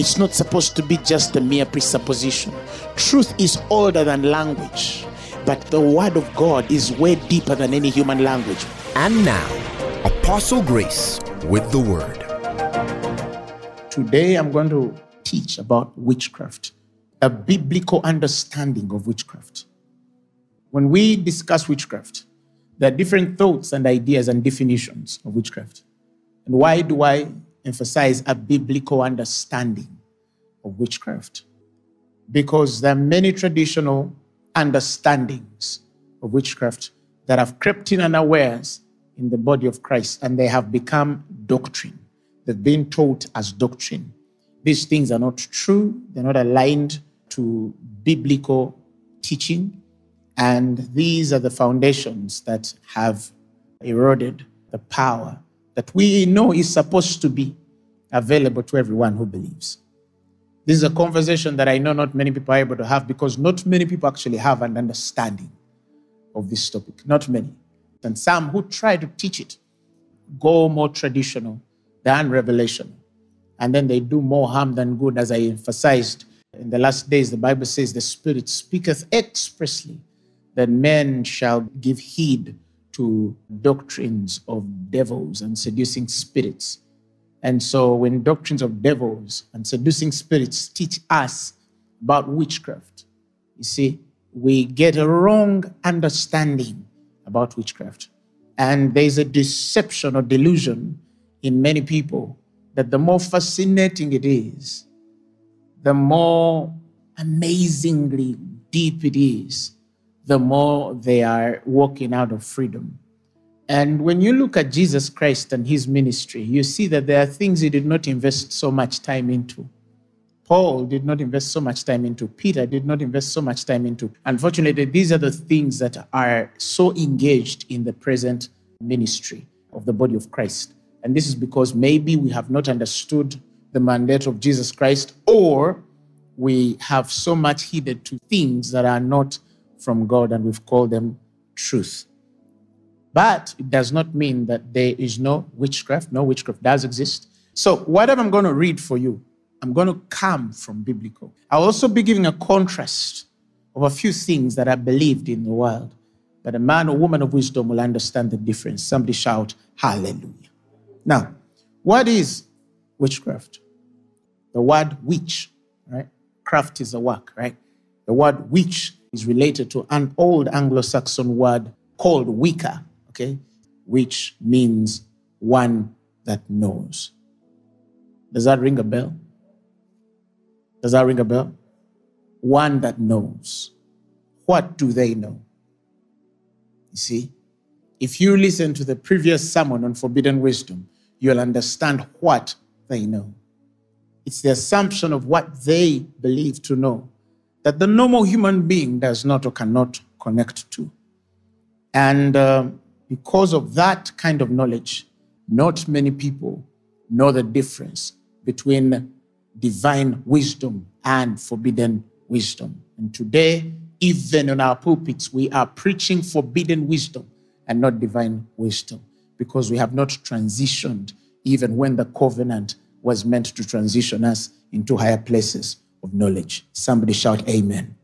It's not supposed to be just a mere presupposition. Truth is older than language, but the word of God is way deeper than any human language. And now, Apostle Grace with the word. Today I'm going to teach about witchcraft, a biblical understanding of witchcraft. When we discuss witchcraft, there are different thoughts and ideas and definitions of witchcraft. And why do I emphasize a biblical understanding of witchcraft? Because there are many traditional understandings of witchcraft that have crept in unawares in the body of Christ and they have become doctrine. They've been taught as doctrine. These things are not true, they're not aligned to biblical teaching. And these are the foundations that have eroded the power that we know is supposed to be available to everyone who believes. This is a conversation that I know not many people are able to have because not many people actually have an understanding of this topic. Not many. And some who try to teach it go more traditional than revelation. And then they do more harm than good, as I emphasized in the last days. The Bible says, The Spirit speaketh expressly that men shall give heed to doctrines of devils and seducing spirits. And so, when doctrines of devils and seducing spirits teach us about witchcraft, you see, we get a wrong understanding about witchcraft. And there's a deception or delusion in many people that the more fascinating it is, the more amazingly deep it is, the more they are walking out of freedom. And when you look at Jesus Christ and his ministry, you see that there are things he did not invest so much time into. Paul did not invest so much time into. Peter did not invest so much time into. Unfortunately, these are the things that are so engaged in the present ministry of the body of Christ. And this is because maybe we have not understood the mandate of Jesus Christ, or we have so much heeded to things that are not from God and we've called them truth. But it does not mean that there is no witchcraft. No witchcraft does exist. So, whatever I'm going to read for you, I'm going to come from biblical. I'll also be giving a contrast of a few things that are believed in the world. But a man or woman of wisdom will understand the difference. Somebody shout, Hallelujah. Now, what is witchcraft? The word witch, right? Craft is a work, right? The word witch is related to an old Anglo Saxon word called Wicca, okay, which means one that knows. Does that ring a bell? Does that ring a bell? One that knows. What do they know? You see, if you listen to the previous sermon on forbidden wisdom, you'll understand what they know. It's the assumption of what they believe to know that the normal human being does not or cannot connect to. And uh, because of that kind of knowledge, not many people know the difference between divine wisdom and forbidden wisdom. And today, even in our pulpits, we are preaching forbidden wisdom and not divine wisdom because we have not transitioned even when the covenant was meant to transition us into higher places of knowledge. Somebody shout, Amen.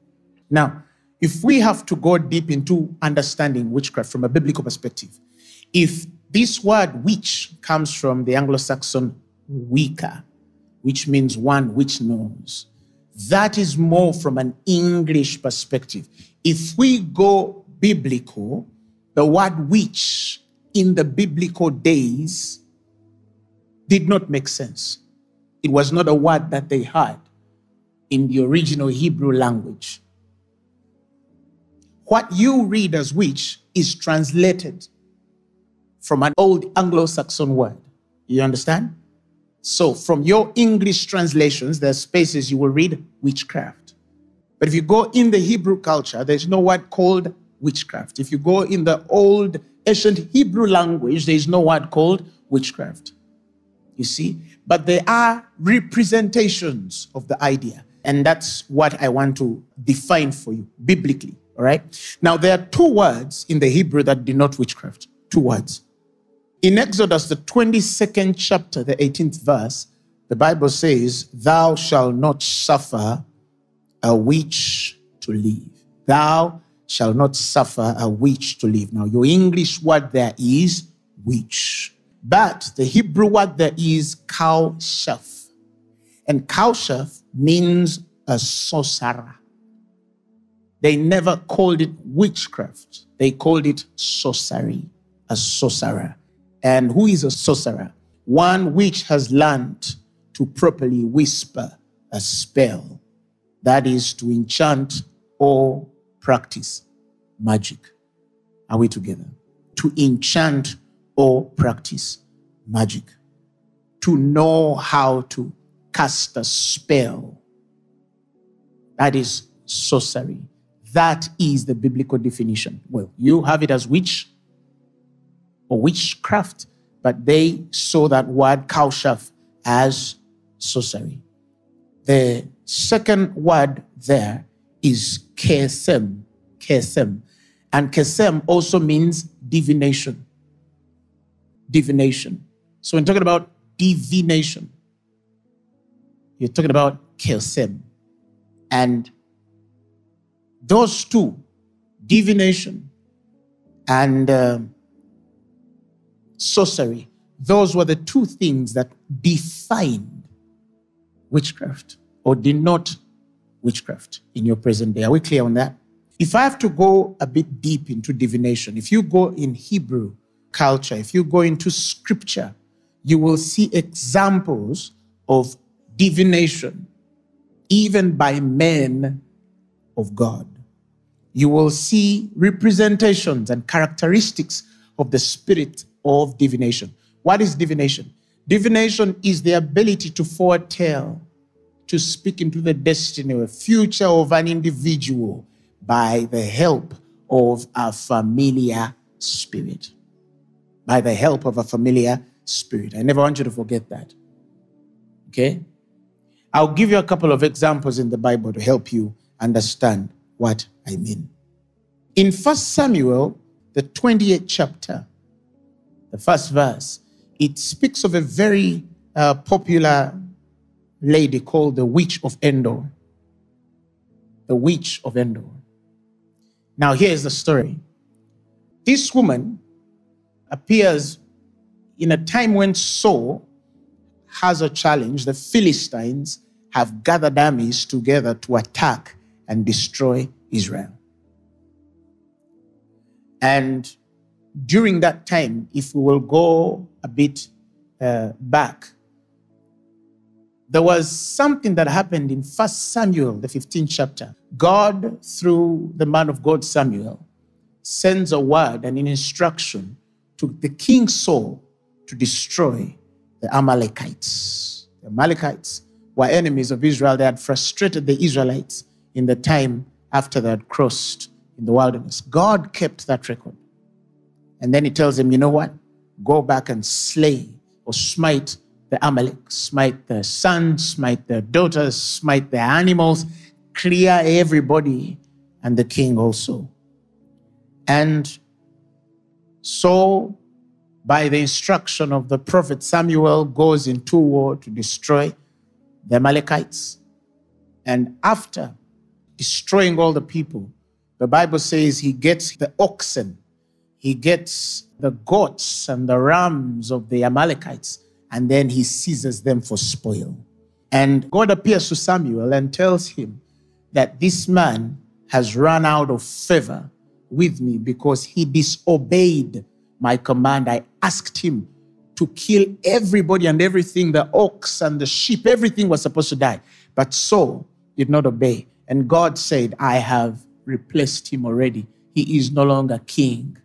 Now, if we have to go deep into understanding witchcraft from a biblical perspective, if this word witch comes from the Anglo Saxon Wicca, which means one which knows, that is more from an English perspective. If we go biblical, the word witch in the biblical days did not make sense. It was not a word that they had in the original Hebrew language. What you read as witch is translated from an old Anglo Saxon word. You understand? So, from your English translations, there are spaces you will read witchcraft. But if you go in the Hebrew culture, there's no word called witchcraft. If you go in the old ancient Hebrew language, there is no word called witchcraft. You see? But there are representations of the idea. And that's what I want to define for you biblically. All right. Now, there are two words in the Hebrew that denote witchcraft. Two words. In Exodus, the 22nd chapter, the 18th verse, the Bible says, Thou shalt not suffer a witch to live. Thou shalt not suffer a witch to live. Now, your English word there is witch. But the Hebrew word there is kashaf. And kashaf means a sorcerer. They never called it witchcraft. They called it sorcery, a sorcerer. And who is a sorcerer? One which has learned to properly whisper a spell, that is to enchant or practice magic. Are we together? To enchant or practice magic. To know how to cast a spell. That is sorcery. That is the biblical definition. Well, you have it as witch or witchcraft, but they saw that word kashaf as sorcery. The second word there is kesem, kesem. And kesem also means divination. Divination. So when talking about divination, you're talking about kesem. And those two, divination and uh, sorcery, those were the two things that defined witchcraft or denote witchcraft in your present day. Are we clear on that? If I have to go a bit deep into divination, if you go in Hebrew culture, if you go into scripture, you will see examples of divination, even by men of God. You will see representations and characteristics of the spirit of divination. What is divination? Divination is the ability to foretell, to speak into the destiny or future of an individual by the help of a familiar spirit. By the help of a familiar spirit. I never want you to forget that. Okay? I'll give you a couple of examples in the Bible to help you understand what I mean. In 1 Samuel, the 28th chapter, the first verse, it speaks of a very uh, popular lady called the Witch of Endor. The Witch of Endor. Now, here's the story. This woman appears in a time when Saul has a challenge. The Philistines have gathered armies together to attack and destroy Israel. And during that time, if we will go a bit uh, back, there was something that happened in First Samuel, the 15th chapter. God, through the man of God Samuel, sends a word and an instruction to the king Saul to destroy the Amalekites. The Amalekites were enemies of Israel. They had frustrated the Israelites in the time after they had crossed in the wilderness. God kept that record. And then he tells them, you know what? Go back and slay or smite the Amalek, smite their sons, smite their daughters, smite their animals, clear everybody and the king also. And so, by the instruction of the prophet Samuel, goes into war to destroy the Amalekites. And after destroying all the people, the Bible says he gets the oxen, he gets the goats and the rams of the Amalekites, and then he seizes them for spoil. And God appears to Samuel and tells him that this man has run out of favor with me because he disobeyed my command. I asked him to kill everybody and everything the ox and the sheep, everything was supposed to die. But Saul did not obey. And God said, I have replaced him already. He is no longer king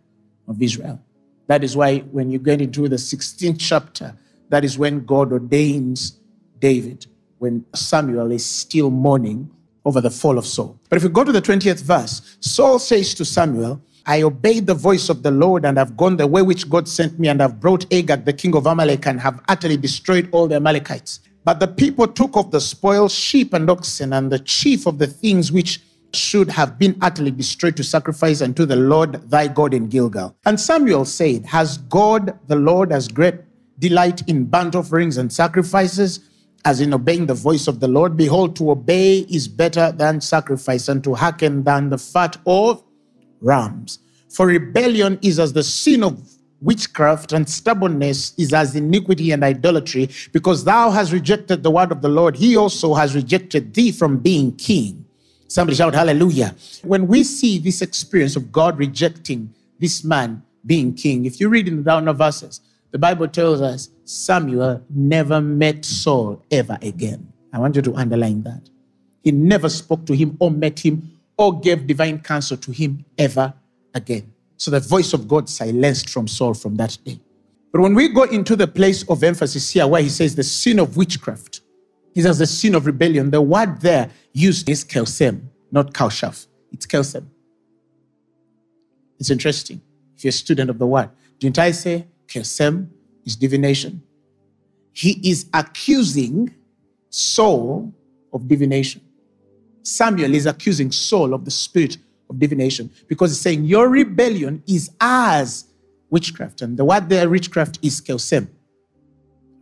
of Israel. That is why when you get into the 16th chapter, that is when God ordains David, when Samuel is still mourning over the fall of Saul. But if we go to the 20th verse, Saul says to Samuel, I obeyed the voice of the Lord and have gone the way which God sent me and have brought Agag, the king of Amalek, and have utterly destroyed all the Amalekites. But the people took of the spoil sheep and oxen and the chief of the things which should have been utterly destroyed to sacrifice unto the Lord thy God in Gilgal. And Samuel said, Has God the Lord as great delight in burnt offerings and sacrifices as in obeying the voice of the Lord? Behold, to obey is better than sacrifice, and to hearken than the fat of rams. For rebellion is as the sin of witchcraft, and stubbornness is as iniquity and idolatry, because thou hast rejected the word of the Lord, he also has rejected thee from being king. Somebody shout hallelujah. When we see this experience of God rejecting this man being king, if you read in the down of verses, the Bible tells us Samuel never met Saul ever again. I want you to underline that. He never spoke to him or met him or gave divine counsel to him ever again. So the voice of God silenced from Saul from that day. But when we go into the place of emphasis here, where he says the sin of witchcraft, he says the sin of rebellion, the word there used is kelsem, not kaushaf. It's kelsem. It's interesting. If you're a student of the word, didn't I say kelsem is divination? He is accusing Saul of divination. Samuel is accusing Saul of the spirit of divination because he's saying your rebellion is as witchcraft. And the word there, witchcraft, is kelsem.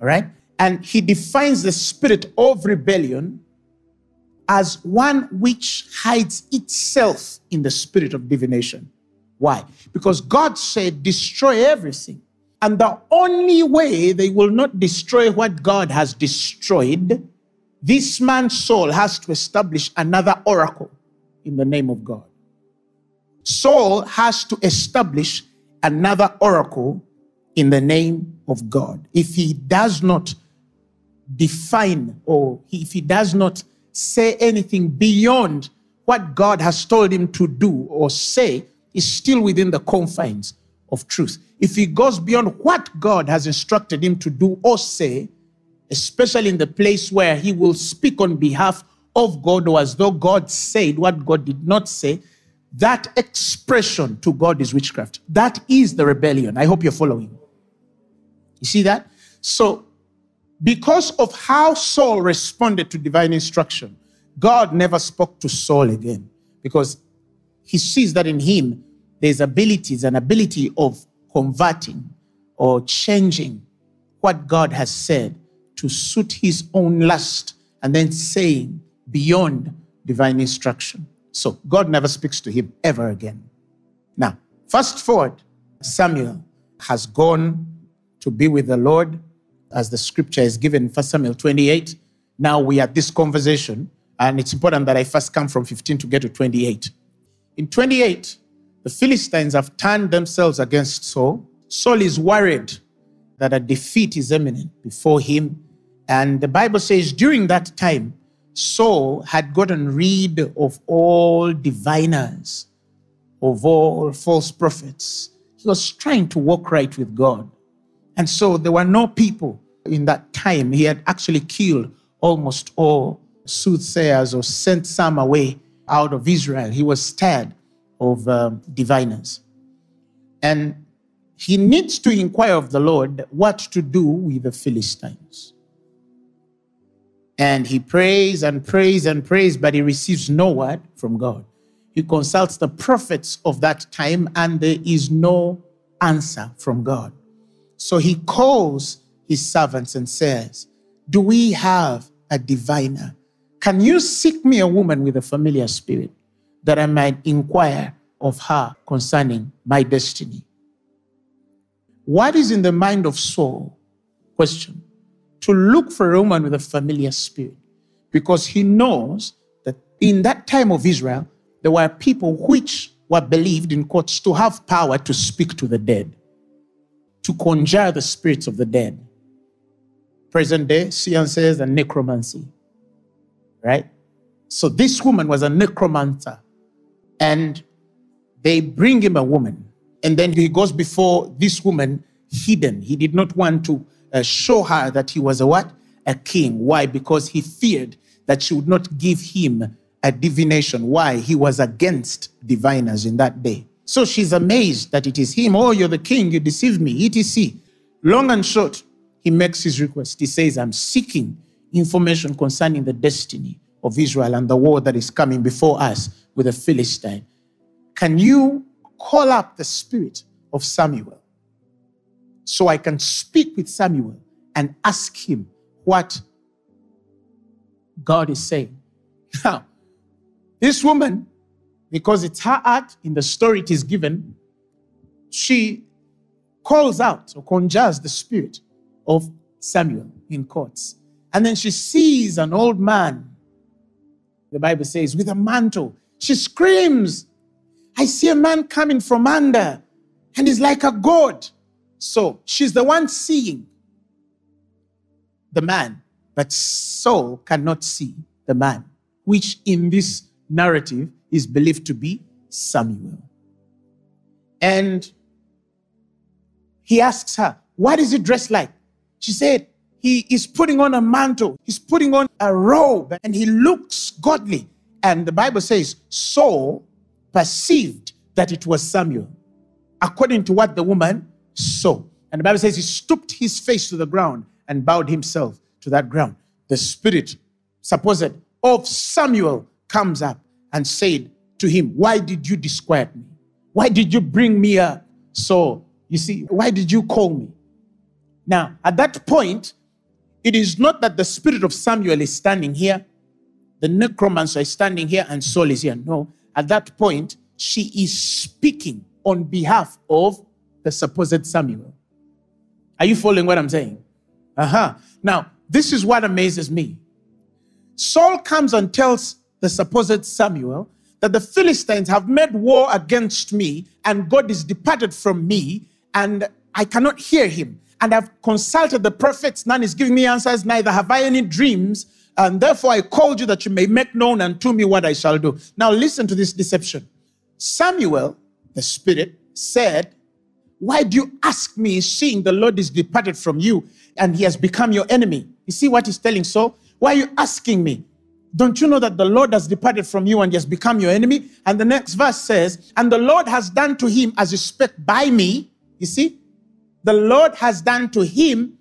All right? And he defines the spirit of rebellion as one which hides itself in the spirit of divination. Why? Because God said, destroy everything. And the only way they will not destroy what God has destroyed, this man's soul has to establish another oracle in the name of God. Saul has to establish another oracle in the name of God. If he does not define or if he does not say anything beyond what God has told him to do or say, is still within the confines of truth. If he goes beyond what God has instructed him to do or say, especially in the place where he will speak on behalf of God or as though God said what God did not say, that expression to God is witchcraft. That is the rebellion. I hope you're following. You see that? So, because of how Saul responded to divine instruction, God never spoke to Saul again because he sees that in him there's abilities, an ability of converting or changing what God has said to suit his own lust and then saying beyond divine instruction. So God never speaks to him ever again. Now, fast forward, Samuel has gone to be with the Lord as the scripture is given in 1 Samuel 28. Now we are this conversation, and it's important that I first come from 15 to get to 28. In 28, the Philistines have turned themselves against Saul. Saul is worried that a defeat is imminent before him. And the Bible says during that time, Saul had gotten rid of all diviners, of all false prophets. He was trying to walk right with God. And so there were no people in that time. He had actually killed almost all soothsayers or sent some away out of Israel. He was tired of um, diviners. And he needs to inquire of the Lord what to do with the Philistines. And he prays and prays and prays, but he receives no word from God. He consults the prophets of that time, and there is no answer from God. So he calls his servants and says, Do we have a diviner? Can you seek me a woman with a familiar spirit that I might inquire of her concerning my destiny? What is in the mind of Saul? Question to look for a woman with a familiar spirit because he knows that in that time of Israel, there were people which were believed in quotes to have power to speak to the dead, to conjure the spirits of the dead. Present day, seances and necromancy. Right? So this woman was a necromancer. And they bring him a woman. And then he goes before this woman hidden. He did not want to uh, show her that he was a what? A king. Why? Because he feared that she would not give him a divination. Why? He was against diviners in that day. So she's amazed that it is him. Oh, you're the king, you deceived me, etc. Long and short, he makes his request. He says, I'm seeking information concerning the destiny of Israel and the war that is coming before us with the Philistine. Can you call up the spirit of Samuel so I can speak with Samuel and ask him what God is saying? Now, this woman, because it's her art in the story it is given, she calls out or conjures the spirit of Samuel in courts. And then she sees an old man, the Bible says, with a mantle. She screams, I see a man coming from under, and he's like a god. So she's the one seeing the man, but Saul cannot see the man, which in this narrative is believed to be Samuel. And he asks her, What is he dressed like? She said, He is putting on a mantle, he's putting on a robe, and he looks godly. And the Bible says, Saul perceived that it was Samuel, according to what the woman saw. And the Bible says he stooped his face to the ground and bowed himself to that ground. The spirit, supposed of Samuel, comes up and said to him, Why did you disquiet me? Why did you bring me up? So, you see, why did you call me? Now, at that point, it is not that the spirit of Samuel is standing here, the necromancer is standing here, and Saul is here. No, at that point, she is speaking on behalf of the supposed Samuel. Are you following what I'm saying? Uh huh. Now, this is what amazes me. Saul comes and tells the supposed Samuel that the Philistines have made war against me and God is departed from me and I cannot hear him. And I've consulted the prophets, none is giving me answers, neither have I any dreams. And therefore I called you that you may make known unto me what I shall do. Now listen to this deception. Samuel, the spirit, said, Why do you ask me, seeing the Lord is departed from you and he has become your enemy? You see what he's telling So, Why are you asking me? Don't you know that the Lord has departed from you and he has become your enemy? And the next verse says, And the Lord has done to him as you spake by me. You see? The Lord has done to him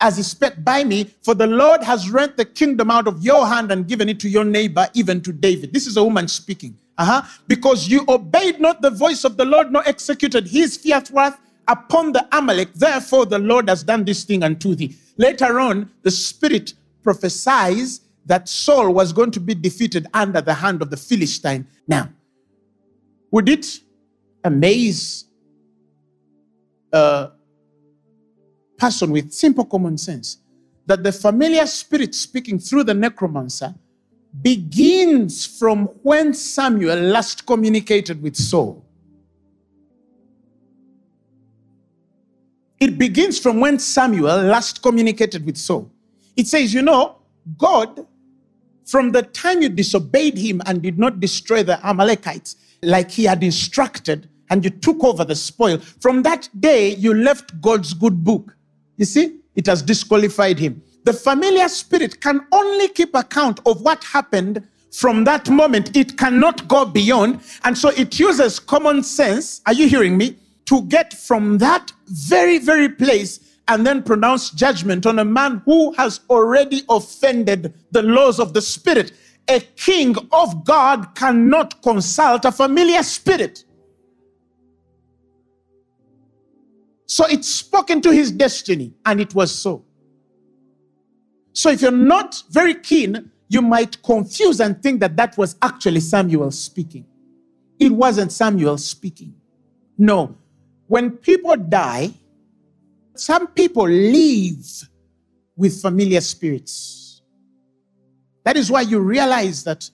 as he spake by me, for the Lord has rent the kingdom out of your hand and given it to your neighbor, even to David. This is a woman speaking. Uh-huh. Because you obeyed not the voice of the Lord, nor executed his fiat wrath upon the Amalek. Therefore, the Lord has done this thing unto thee. Later on, the Spirit prophesies that Saul was going to be defeated under the hand of the Philistine. Now, would it amaze a person with simple common sense that the familiar spirit speaking through the necromancer begins from when Samuel last communicated with Saul. It begins from when Samuel last communicated with Saul. It says, you know, God, from the time you disobeyed him and did not destroy the Amalekites like he had instructed, and you took over the spoil, from that day you left God's good book. You see, it has disqualified him. The familiar spirit can only keep account of what happened from that moment. It cannot go beyond. And so it uses common sense. Are you hearing me? To get from that very, very place and then pronounce judgment on a man who has already offended the laws of the spirit. A king of God cannot consult a familiar spirit. So it spoke into his destiny, and it was so. So if you're not very keen, you might confuse and think that that was actually Samuel speaking. It wasn't Samuel speaking. No. When people die, some people live with familiar spirits. That is why you realize that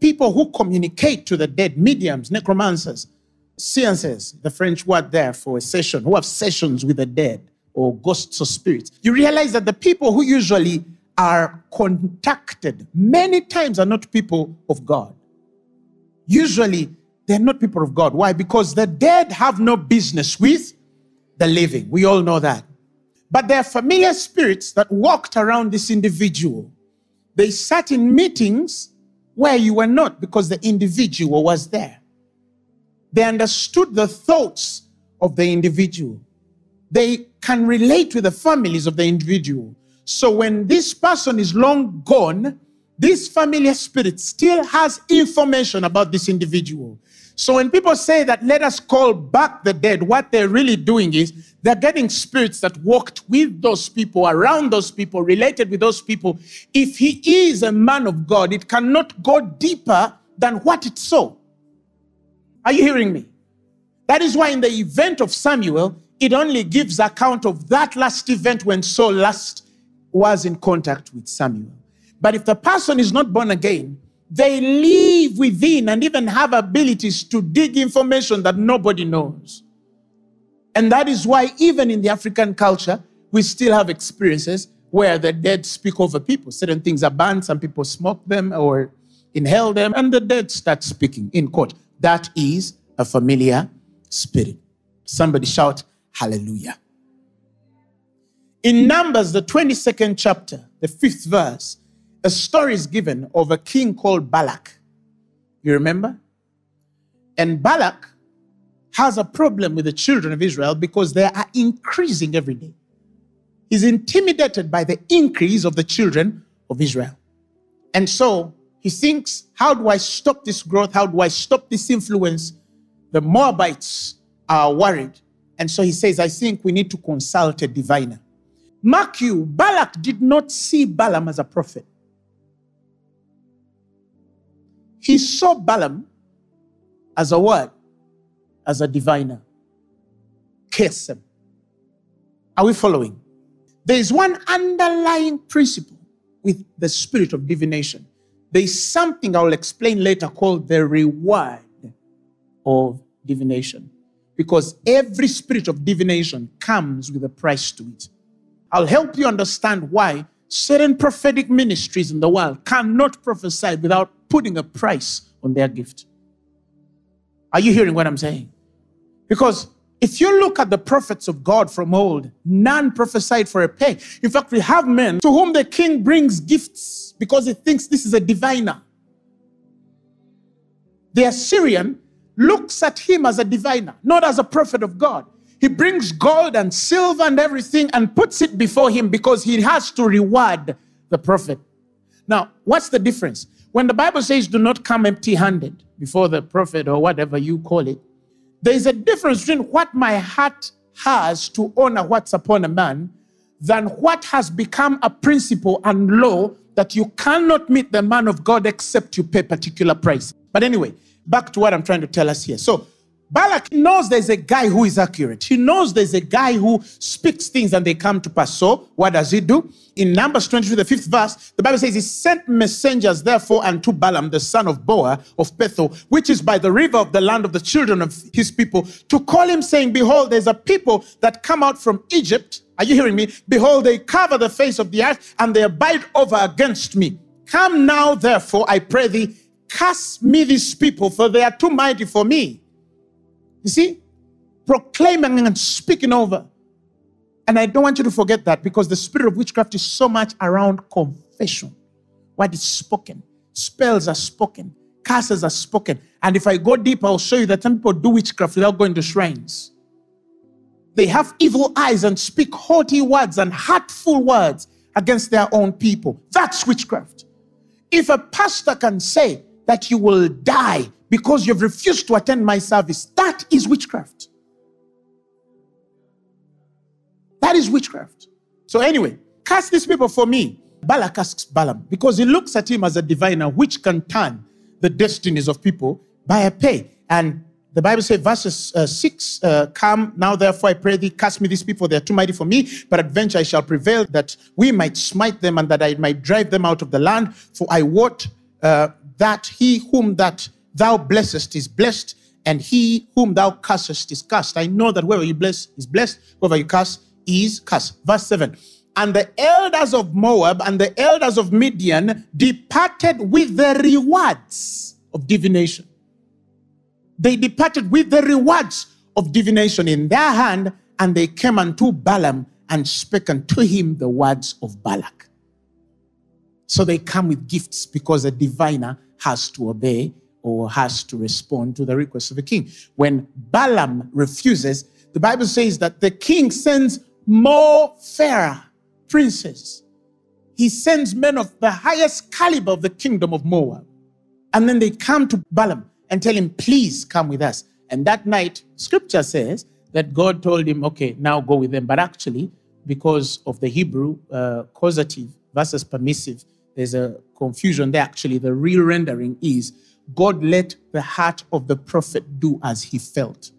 people who communicate to the dead, mediums, necromancers, seances, the French word there for a session, who have sessions with the dead or ghosts or spirits, you realize that the people who usually are contacted many times are not people of God. Usually, they're not people of God. Why? Because the dead have no business with the living. We all know that. But there are familiar spirits that walked around this individual. They sat in meetings where you were not because the individual was there. They understood the thoughts of the individual. They can relate with the families of the individual. So when this person is long gone, this familiar spirit still has information about this individual. So when people say that let us call back the dead, what they're really doing is they're getting spirits that walked with those people, around those people, related with those people. If he is a man of God, it cannot go deeper than what it saw. Are you hearing me? That is why in the event of Samuel, it only gives account of that last event when Saul last was in contact with Samuel. But if the person is not born again, they live within and even have abilities to dig information that nobody knows. And that is why, even in the African culture, we still have experiences where the dead speak over people. Certain things are banned, some people smoke them or inhale them, and the dead start speaking in court. That is a familiar spirit. Somebody shout, Hallelujah. In Numbers, the 22nd chapter, the fifth verse, a story is given of a king called Balak. You remember? And Balak has a problem with the children of Israel because they are increasing every day. He's intimidated by the increase of the children of Israel. And so he thinks, how do I stop this growth? How do I stop this influence? The Moabites are worried. And so he says, I think we need to consult a diviner. Mark you, Balak did not see Balaam as a prophet. He saw Balaam as a word, as a diviner. Curse him. Are we following? There is one underlying principle with the spirit of divination. There is something I will explain later called the reward of divination. Because every spirit of divination comes with a price to it. I'll help you understand why certain prophetic ministries in the world cannot prophesy without putting a price on their gift. Are you hearing what I'm saying? Because if you look at the prophets of God from old, none prophesied for a pay. In fact, we have men to whom the king brings gifts because he thinks this is a diviner. The Assyrian looks at him as a diviner, not as a prophet of God. He brings gold and silver and everything and puts it before him because he has to reward the prophet. Now, what's the difference? When the Bible says, do not come empty handed before the prophet or whatever you call it, there is a difference between what my heart has to honor what's upon a man than what has become a principle and law that you cannot meet the man of God except you pay particular price. But anyway, back to what I'm trying to tell us here. So, Balak knows there's a guy who is accurate. He knows there's a guy who speaks things and they come to pass. So, what does he do? In Numbers 22, the fifth verse, the Bible says, He sent messengers, therefore, unto Balaam, the son of Beor of Pethor, which is by the river of the land of the children of his people, to call him, saying, Behold, there's a people that come out from Egypt. Are you hearing me? Behold, they cover the face of the earth and they abide over against me. Come now, therefore, I pray thee, cast me these people, for they are too mighty for me. You see, proclaiming and speaking over. And I don't want you to forget that because the spirit of witchcraft is so much around confession. What is spoken, spells are spoken, curses are spoken. And if I go deep, I'll show you that some people do witchcraft without going to shrines. They have evil eyes and speak haughty words and hurtful words against their own people. That's witchcraft. If a pastor can say that you will die because you've refused to attend my service. That is witchcraft. That is witchcraft. So, anyway, cast these people for me. Balak asks Balaam because he looks at him as a diviner which can turn the destinies of people by a pay. And the Bible says, verses uh, 6 uh, Come now, therefore, I pray thee, cast me these people, they are too mighty for me, but adventure I shall prevail, that we might smite them and that I might drive them out of the land. For I wot uh, that he whom that thou blessest is blessed, and he whom thou cursest is cursed. I know that whoever you bless is blessed, whoever you curse is cursed. Verse 7. And the elders of Moab and the elders of Midian departed with the rewards of divination. They departed with the rewards of divination in their hand, and they came unto Balaam and spake unto him the words of Balak. So they come with gifts because a diviner has to obey or has to respond to the request of the king. When Balaam refuses, the Bible says that the king sends more fairer princes. He sends men of the highest caliber of the kingdom of Moab. And then they come to Balaam and tell him, please come with us. And that night, scripture says that God told him, okay, now go with them. But actually, because of the Hebrew uh, causative versus permissive, there's a confusion there. Actually, the real rendering is God let the heart of the prophet do as he felt.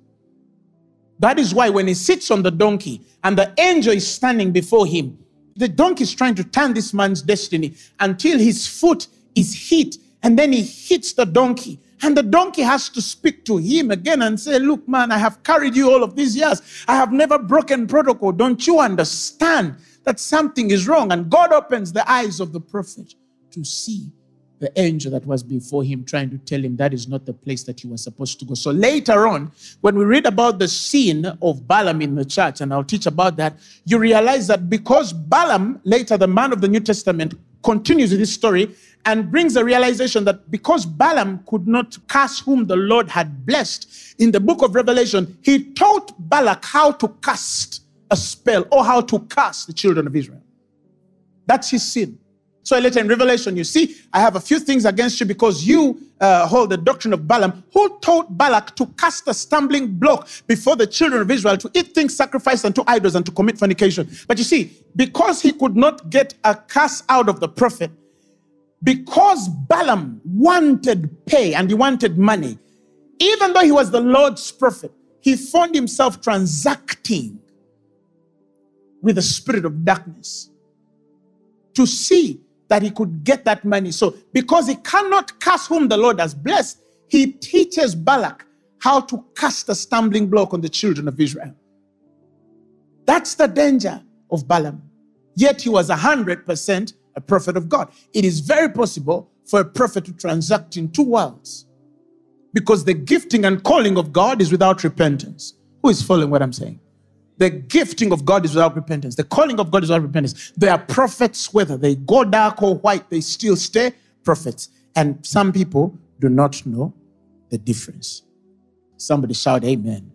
That is why when he sits on the donkey and the angel is standing before him, the donkey is trying to turn this man's destiny until his foot is hit, and then he hits the donkey. And the donkey has to speak to him again and say, Look, man, I have carried you all of these years. I have never broken protocol. Don't you understand that something is wrong? And God opens the eyes of the prophet to see the angel that was before him trying to tell him that is not the place that you were supposed to go. So later on, when we read about the scene of Balaam in the church, and I'll teach about that, you realize that because Balaam, later the man of the New Testament, continues this story and brings a realization that because Balaam could not curse whom the Lord had blessed, in the book of Revelation, he taught Balak how to cast a spell or how to cast the children of Israel. That's his sin. So later in Revelation, you see, I have a few things against you because you uh, hold the doctrine of Balaam, who told Balak to cast a stumbling block before the children of Israel to eat things sacrificed unto idols and to commit fornication. But you see, because he could not get a curse out of the prophet, because Balaam wanted pay and he wanted money, even though he was the Lord's prophet, he found himself transacting with the spirit of darkness to see that he could get that money. So, because he cannot curse whom the Lord has blessed, he teaches Balak how to cast a stumbling block on the children of Israel. That's the danger of Balaam. Yet he was 100% a prophet of God. It is very possible for a prophet to transact in two worlds because the gifting and calling of God is without repentance. Who is following what I'm saying? The gifting of God is without repentance. The calling of God is without repentance. They are prophets, whether they go dark or white, they still stay prophets. And some people do not know the difference. Somebody shout, Amen.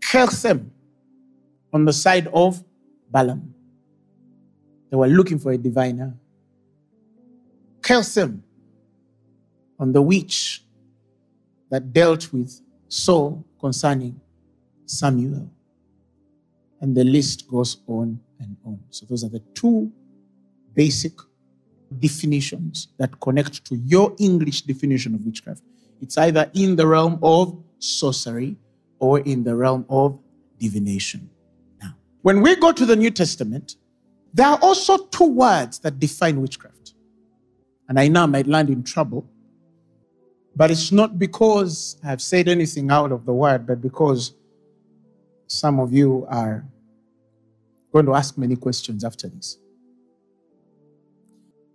Chelsem on the side of Balaam. They were looking for a diviner. Chelsem on the witch that dealt with Saul concerning Samuel. And the list goes on and on. So those are the two basic definitions that connect to your English definition of witchcraft. It's either in the realm of sorcery or in the realm of divination. Now, when we go to the New Testament, there are also two words that define witchcraft. And I know I might land in trouble, but it's not because I've said anything out of the word, but because some of you are going to ask many questions after this.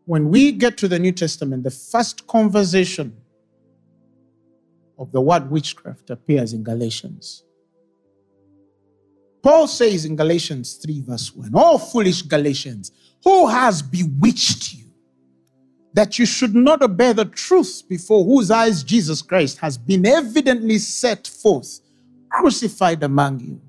When we get to the New Testament, the first conversation of the word witchcraft appears in Galatians. Paul says in Galatians 3, verse 1, Oh, foolish Galatians, who has bewitched you that you should not obey the truth before whose eyes Jesus Christ has been evidently set forth crucified among you.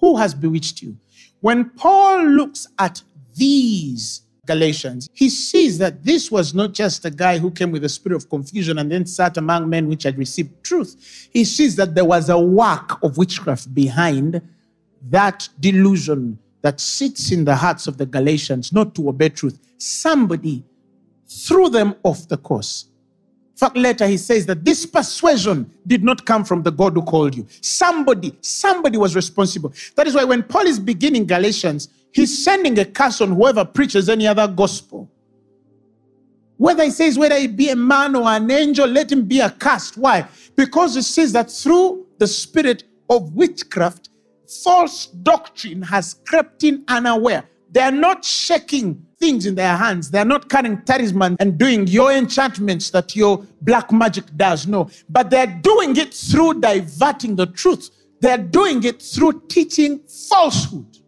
Who has bewitched you? When Paul looks at these Galatians, he sees that this was not just a guy who came with a spirit of confusion and then sat among men which had received truth. He sees that there was a work of witchcraft behind that delusion that sits in the hearts of the Galatians not to obey truth. Somebody threw them off the course fact, later he says that this persuasion did not come from the God who called you. Somebody, somebody was responsible. That is why when Paul is beginning Galatians, he's sending a curse on whoever preaches any other gospel. Whether he says whether he be a man or an angel, let him be accursed. Why? Because it says that through the spirit of witchcraft, false doctrine has crept in unaware. They are not shaking things in their hands. They're not carrying talisman and doing your enchantments that your black magic does. No. But they're doing it through diverting the truth. They're doing it through teaching falsehood.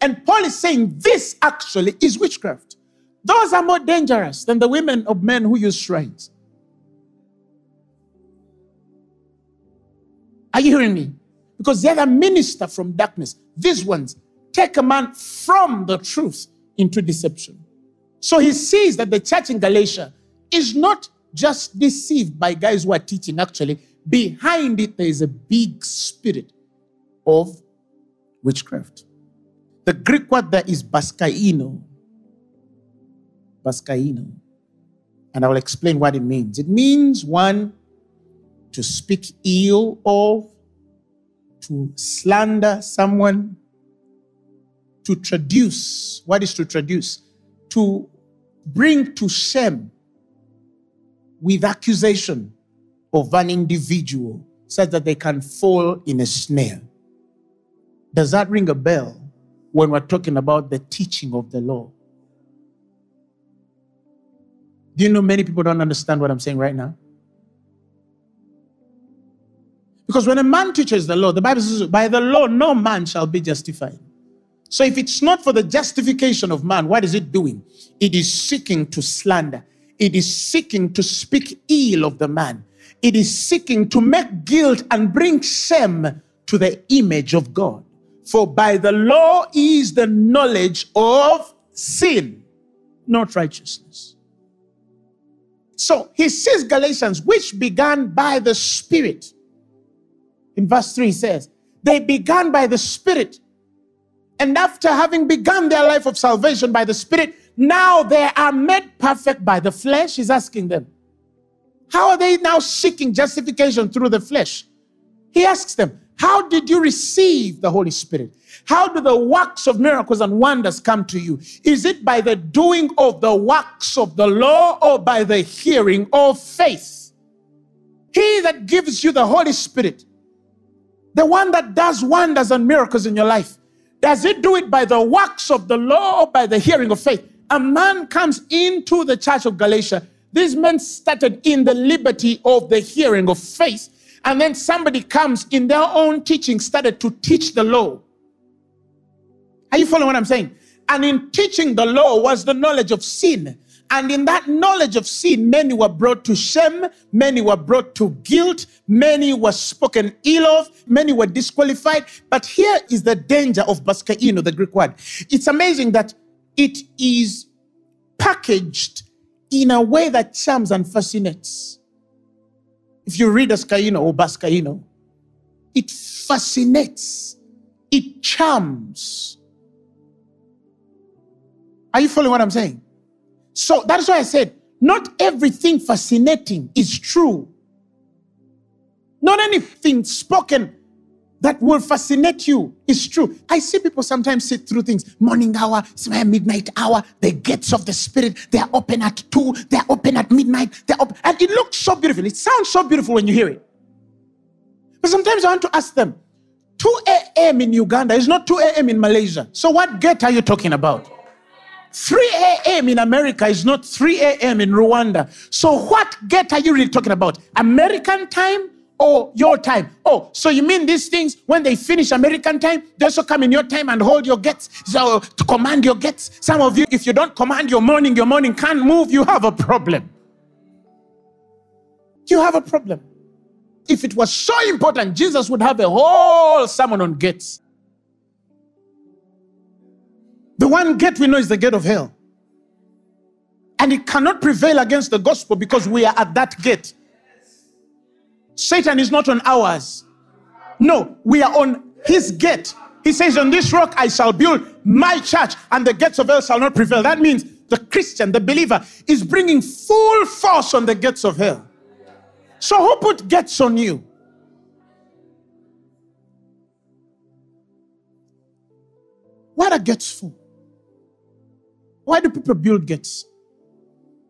And Paul is saying this actually is witchcraft. Those are more dangerous than the women of men who use shrines. Are you hearing me? Because they're the minister from darkness. These ones take a man from the truth into deception. So he sees that the church in Galatia is not just deceived by guys who are teaching. Actually, behind it, there is a big spirit of witchcraft. The Greek word there is baskaino. Baskaino. And I will explain what it means. It means one, to speak ill of, to slander someone, to traduce. What is to traduce? To bring to shame with accusation of an individual such that they can fall in a snare. Does that ring a bell when we're talking about the teaching of the law? Do you know many people don't understand what I'm saying right now? Because when a man teaches the law, the Bible says, by the law, no man shall be justified. So if it's not for the justification of man, what is it doing? It is seeking to slander. It is seeking to speak ill of the man. It is seeking to make guilt and bring shame to the image of God. For by the law is the knowledge of sin, not righteousness. So he says Galatians, which began by the Spirit. In verse 3 he says, They began by the Spirit. And after having begun their life of salvation by the Spirit, now they are made perfect by the flesh. He's asking them, How are they now seeking justification through the flesh? He asks them, How did you receive the Holy Spirit? How do the works of miracles and wonders come to you? Is it by the doing of the works of the law or by the hearing of faith? He that gives you the Holy Spirit the one that does wonders and miracles in your life, does it do it by the works of the law or by the hearing of faith? A man comes into the church of Galatia. These men started in the liberty of the hearing of faith. And then somebody comes in their own teaching, started to teach the law. Are you following what I'm saying? And in teaching the law was the knowledge of sin. And in that knowledge of sin, many were brought to shame, many were brought to guilt, many were spoken ill of, many were disqualified. But here is the danger of baskaino, the Greek word. It's amazing that it is packaged in a way that charms and fascinates. If you read Askaino or Baskaino, it fascinates, it charms. Are you following what I'm saying? So that's why I said, not everything fascinating is true. Not anything spoken that will fascinate you is true. I see people sometimes sit through things morning hour, midnight hour, the gates of the spirit, they're open at two, they're open at midnight, they're open, and it looks so beautiful. It sounds so beautiful when you hear it. But sometimes I want to ask them 2 a.m. in Uganda is not 2 a.m. in Malaysia. So what gate are you talking about? 3 a.m. in America is not 3 a.m. in Rwanda. So, what gate are you really talking about? American time or your time? Oh, so you mean these things when they finish American time, they also come in your time and hold your gates so to command your gates? Some of you, if you don't command your morning, your morning can't move, you have a problem. You have a problem. If it was so important, Jesus would have a whole sermon on gates. The one gate we know is the gate of hell. And it cannot prevail against the gospel because we are at that gate. Satan is not on ours. No, we are on his gate. He says, On this rock I shall build my church, and the gates of hell shall not prevail. That means the Christian, the believer, is bringing full force on the gates of hell. So, who put gates on you? What are gates for? Why do people build gates?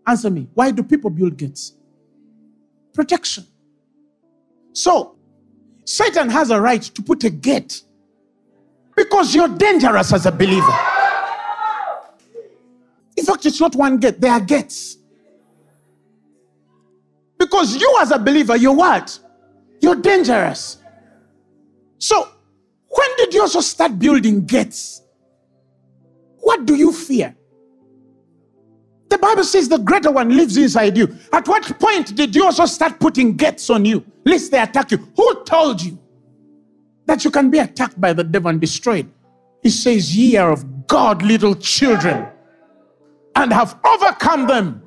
Answer me. Why do people build gates? Protection. So, Satan has a right to put a gate because you're dangerous as a believer. In fact, it's not one gate, there are gates. Because you, as a believer, you're what? You're dangerous. So, when did you also start building gates? What do you fear? The Bible says the greater one lives inside you. At what point did you also start putting gates on you, lest they attack you? Who told you that you can be attacked by the devil and destroyed? He says, Ye are of God, little children, and have overcome them,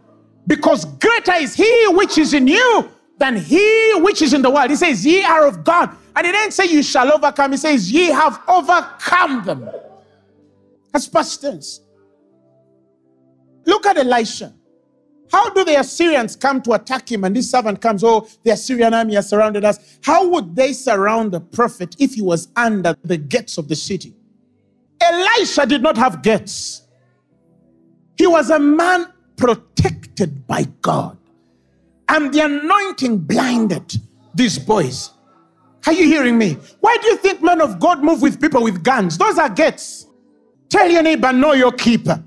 because greater is he which is in you than he which is in the world. He says, Ye are of God. And he didn't say you shall overcome, he says, Ye have overcome them. That's past tense. Look at Elisha. How do the Assyrians come to attack him? And this servant comes, Oh, the Assyrian army has surrounded us. How would they surround the prophet if he was under the gates of the city? Elisha did not have gates, he was a man protected by God. And the anointing blinded these boys. Are you hearing me? Why do you think men of God move with people with guns? Those are gates. Tell your neighbor, know your keeper.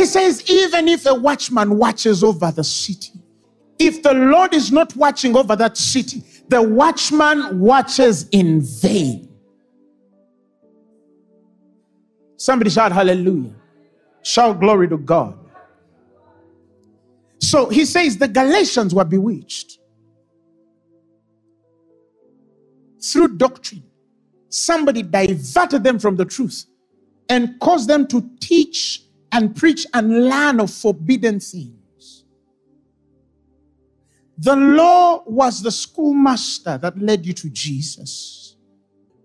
He says, even if a watchman watches over the city, if the Lord is not watching over that city, the watchman watches in vain. Somebody shout hallelujah. Shout glory to God. So he says the Galatians were bewitched through doctrine. Somebody diverted them from the truth and caused them to teach and preach and learn of forbidden things. The law was the schoolmaster that led you to Jesus.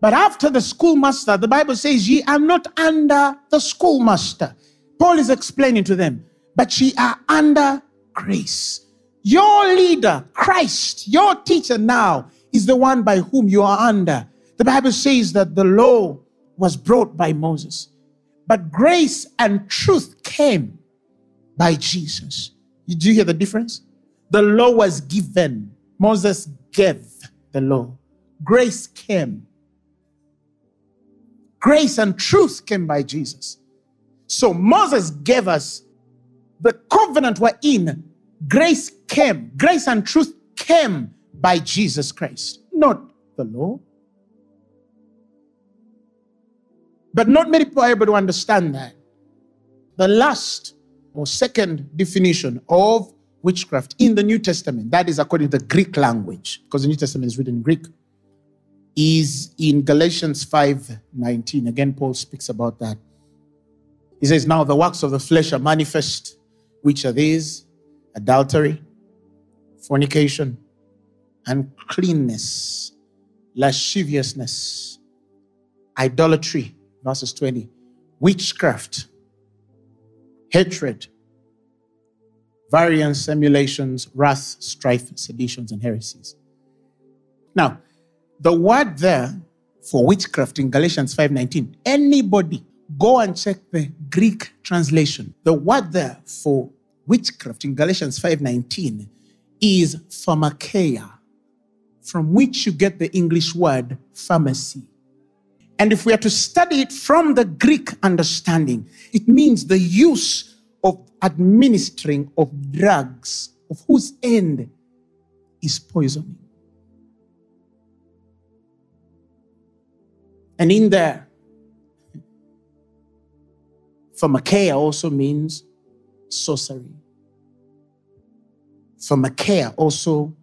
But after the schoolmaster, the Bible says, Ye are not under the schoolmaster. Paul is explaining to them, but ye are under grace. Your leader, Christ, your teacher now, is the one by whom you are under. The Bible says that the law was brought by Moses. But grace and truth came by Jesus. Did you hear the difference? The law was given, Moses gave the law. Grace came. Grace and truth came by Jesus. So Moses gave us the covenant we're in. Grace came. Grace and truth came by Jesus Christ, not the law. But not many people are able to understand that. The last or second definition of witchcraft in the New Testament, that is according to the Greek language, because the New Testament is written in Greek, is in Galatians 5 19. Again, Paul speaks about that. He says, Now the works of the flesh are manifest, which are these adultery, fornication, uncleanness, lasciviousness, idolatry, verses 20, witchcraft, hatred, variance, emulations, wrath, strife, seditions, and heresies. Now, the word there for witchcraft in Galatians 5:19, anybody go and check the Greek translation. The word there for witchcraft in Galatians 5:19 is pharmakeia, from which you get the English word pharmacy. And if we are to study it from the Greek understanding, it means the use of administering of drugs of whose end is poisoning. And in there, pharmakeia also means sorcery. Pharmakeia also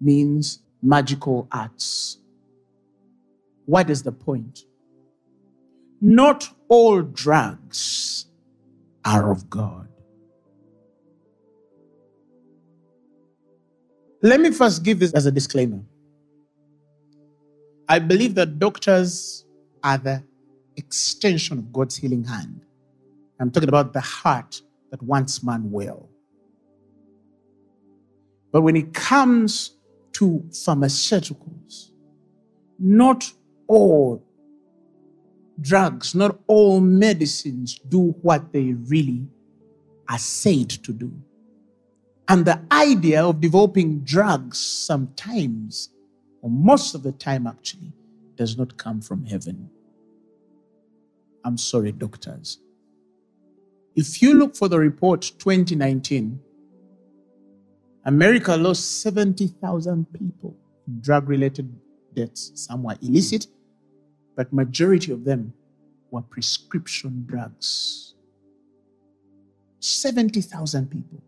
means magical arts. What is the point? Not all drugs are of God. Let me first give this as a disclaimer. I believe that doctors are the extension of God's healing hand. I'm talking about the heart that wants man well. But when it comes to pharmaceuticals, not all drugs, not all medicines do what they really are said to do. And the idea of developing drugs sometimes, or most of the time actually, does not come from heaven. I'm sorry, doctors. If you look for the report 2019, America lost 70,000 people in drug related deaths. Some were illicit, but majority of them were prescription drugs. 70,000 people.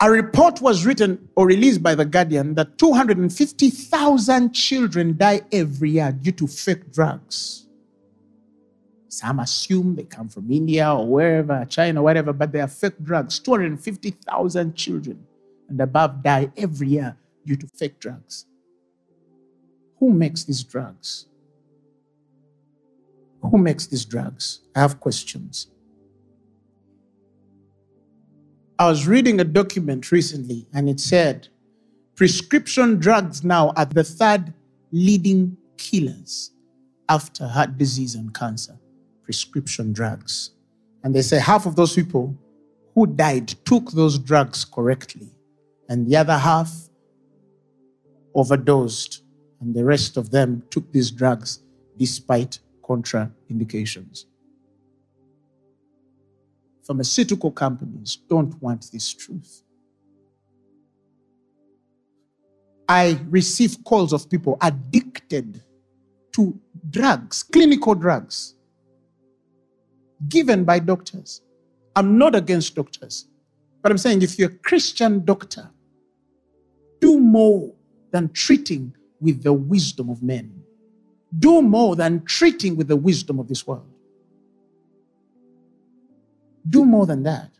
A report was written or released by The Guardian that 250,000 children die every year due to fake drugs. Some assume they come from India or wherever, China, whatever, but they are fake drugs. 250,000 children and above die every year due to fake drugs. Who makes these drugs? Who makes these drugs? I have questions. I was reading a document recently and it said prescription drugs now are the third leading killers after heart disease and cancer. Prescription drugs. And they say half of those people who died took those drugs correctly, and the other half overdosed, and the rest of them took these drugs despite contraindications. Pharmaceutical companies don't want this truth. I receive calls of people addicted to drugs, clinical drugs, given by doctors. I'm not against doctors, but I'm saying if you're a Christian doctor, do more than treating with the wisdom of men. Do more than treating with the wisdom of this world. Do more than that.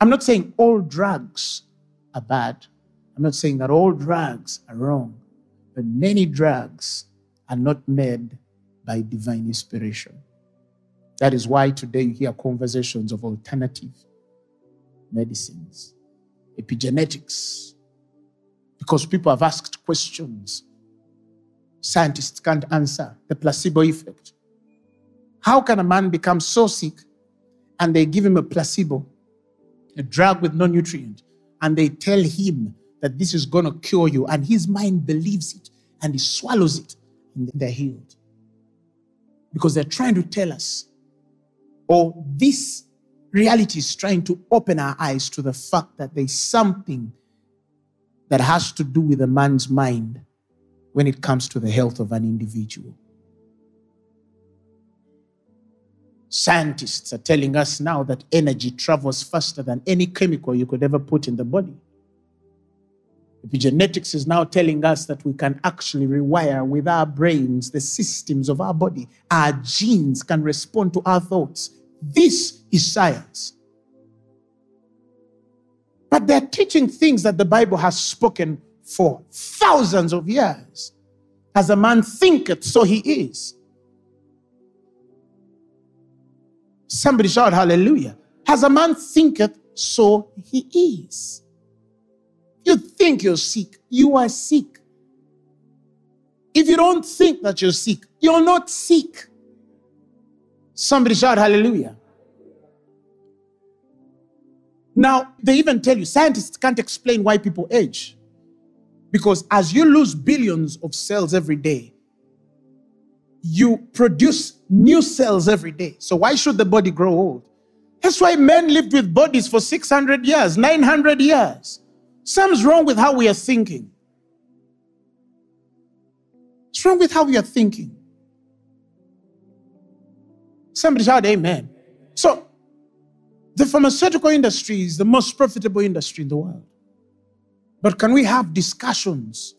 I'm not saying all drugs are bad. I'm not saying that all drugs are wrong. But many drugs are not made by divine inspiration. That is why today you hear conversations of alternative medicines, epigenetics, because people have asked questions scientists can't answer the placebo effect. How can a man become so sick and they give him a placebo, a drug with no nutrient, and they tell him that this is going to cure you, and his mind believes it and he swallows it, and they're healed? Because they're trying to tell us, or this reality is trying to open our eyes to the fact that there's something that has to do with a man's mind when it comes to the health of an individual. Scientists are telling us now that energy travels faster than any chemical you could ever put in the body. Epigenetics is now telling us that we can actually rewire with our brains the systems of our body. Our genes can respond to our thoughts. This is science. But they're teaching things that the Bible has spoken for thousands of years. As a man thinketh, so he is. Somebody shout hallelujah. As a man thinketh, so he is. You think you're sick, you are sick. If you don't think that you're sick, you're not sick. Somebody shout hallelujah. Now, they even tell you scientists can't explain why people age. Because as you lose billions of cells every day, you produce new cells every day. So why should the body grow old? That's why men lived with bodies for 600 years, 900 years. Something's wrong with how we are thinking. What's wrong with how we are thinking? Somebody shout amen. So, the pharmaceutical industry is the most profitable industry in the world. But can we have discussions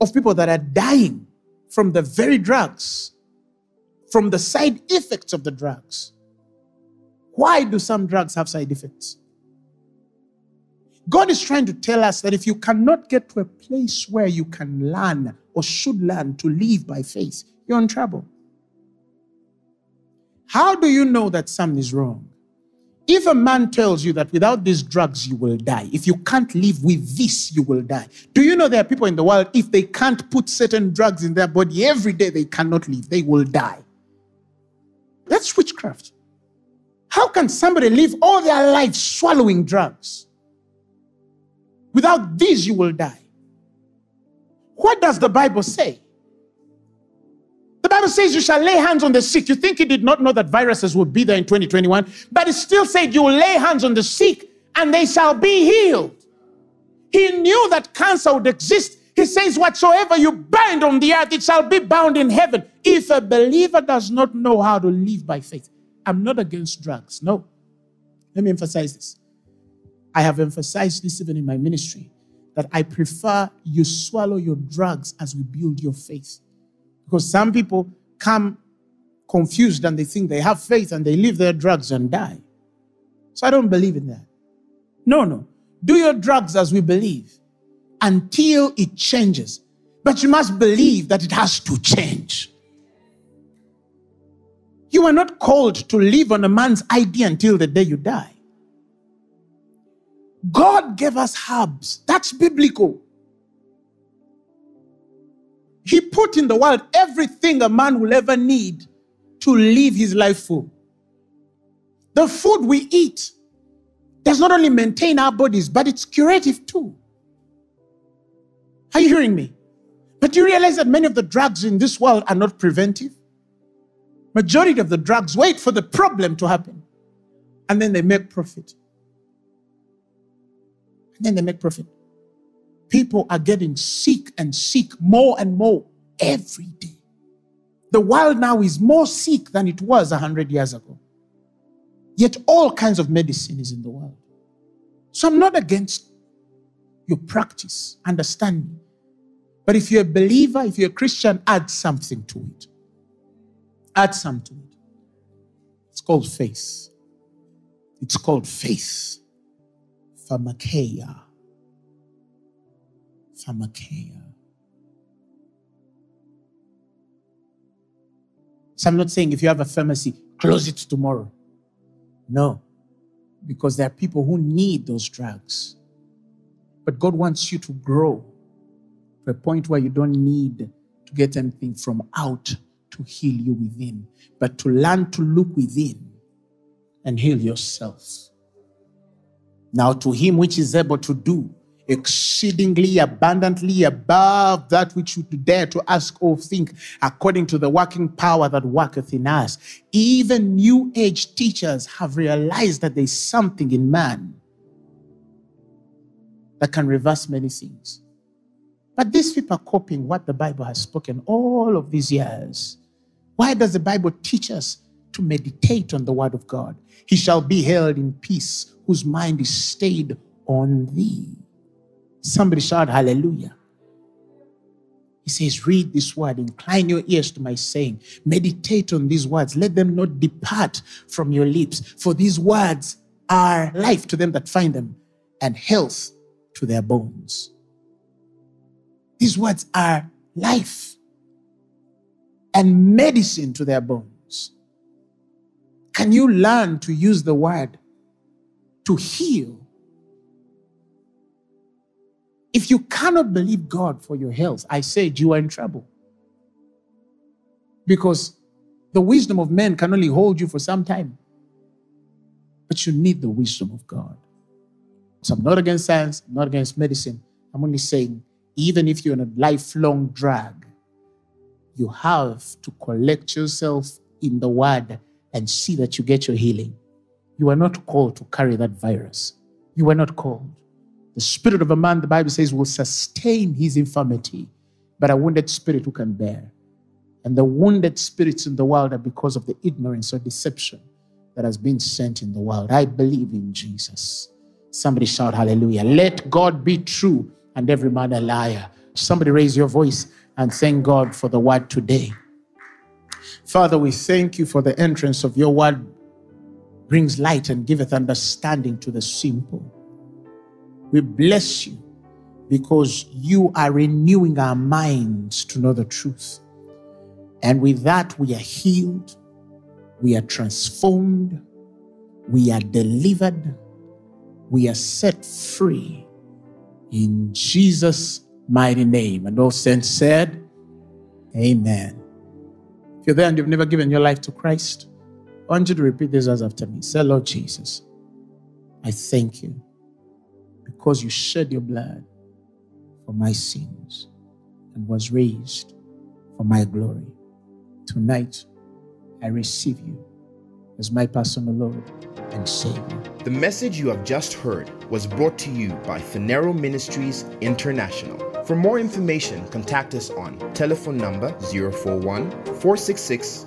of people that are dying from the very drugs, from the side effects of the drugs? Why do some drugs have side effects? God is trying to tell us that if you cannot get to a place where you can learn or should learn to live by faith, you're in trouble. How do you know that something is wrong? If a man tells you that without these drugs you will die, if you can't live with this, you will die. Do you know there are people in the world, if they can't put certain drugs in their body every day, they cannot live, they will die. That's witchcraft. How can somebody live all their life swallowing drugs? Without these, you will die. What does the Bible say? The Bible says you shall lay hands on the sick. You think he did not know that viruses would be there in 2021, but it still said you will lay hands on the sick and they shall be healed. He knew that cancer would exist. He says, Whatsoever you bind on the earth, it shall be bound in heaven. If a believer does not know how to live by faith, I'm not against drugs. No. Let me emphasize this. I have emphasized this even in my ministry that I prefer you swallow your drugs as we build your faith. Because some people come confused and they think they have faith and they leave their drugs and die. So I don't believe in that. No, no. Do your drugs as we believe until it changes. But you must believe that it has to change. You are not called to live on a man's idea until the day you die. God gave us herbs. That's biblical. He put in the world everything a man will ever need to live his life full. The food we eat does not only maintain our bodies, but it's curative too. Are you hearing me? But do you realize that many of the drugs in this world are not preventive? Majority of the drugs wait for the problem to happen and then they make profit. And then they make profit. People are getting sick and sick more and more every day. The world now is more sick than it was 100 years ago. Yet all kinds of medicine is in the world. So I'm not against your practice, understand me. But if you're a believer, if you're a Christian, add something to it. Add something to it. It's called faith. It's called faith. Pharmakeia. Pharmakeia. So I'm not saying if you have a pharmacy, close it tomorrow. No, because there are people who need those drugs. But God wants you to grow to a point where you don't need to get anything from out to heal you within, but to learn to look within and heal yourself. Now, to him which is able to do exceedingly abundantly above that which you dare to ask or think, according to the working power that worketh in us. Even new age teachers have realized that there's something in man that can reverse many things. But these people are copying what the Bible has spoken all of these years. Why does the Bible teach us to meditate on the word of God? He shall be held in peace, whose mind is stayed on thee. Somebody shout hallelujah. He says, Read this word, incline your ears to my saying, meditate on these words, let them not depart from your lips, for these words are life to them that find them and health to their bones. These words are life and medicine to their bones. Can you learn to use the word to heal if you cannot believe God for your health, I said you are in trouble. Because the wisdom of men can only hold you for some time. But you need the wisdom of God. So I'm not against science, I'm not against medicine. I'm only saying, even if you're in a lifelong drag, you have to collect yourself in the word and see that you get your healing. You are not called to carry that virus. You are not called. The spirit of a man, the Bible says, will sustain his infirmity, but a wounded spirit who can bear. And the wounded spirits in the world are because of the ignorance or deception that has been sent in the world. I believe in Jesus. Somebody shout hallelujah. Let God be true and every man a liar. Somebody raise your voice and thank God for the word today. Father, we thank you for the entrance of your word brings light and giveth understanding to the simple. We bless you because you are renewing our minds to know the truth. And with that, we are healed, we are transformed, we are delivered, we are set free in Jesus' mighty name. And all saints said, Amen. If you're there and you've never given your life to Christ, I want you to repeat these words after me. Say, Lord Jesus, I thank you because you shed your blood for my sins and was raised for my glory. Tonight, I receive you as my personal Lord and Savior. The message you have just heard was brought to you by Phaneroo Ministries International. For more information, contact us on telephone number 041 466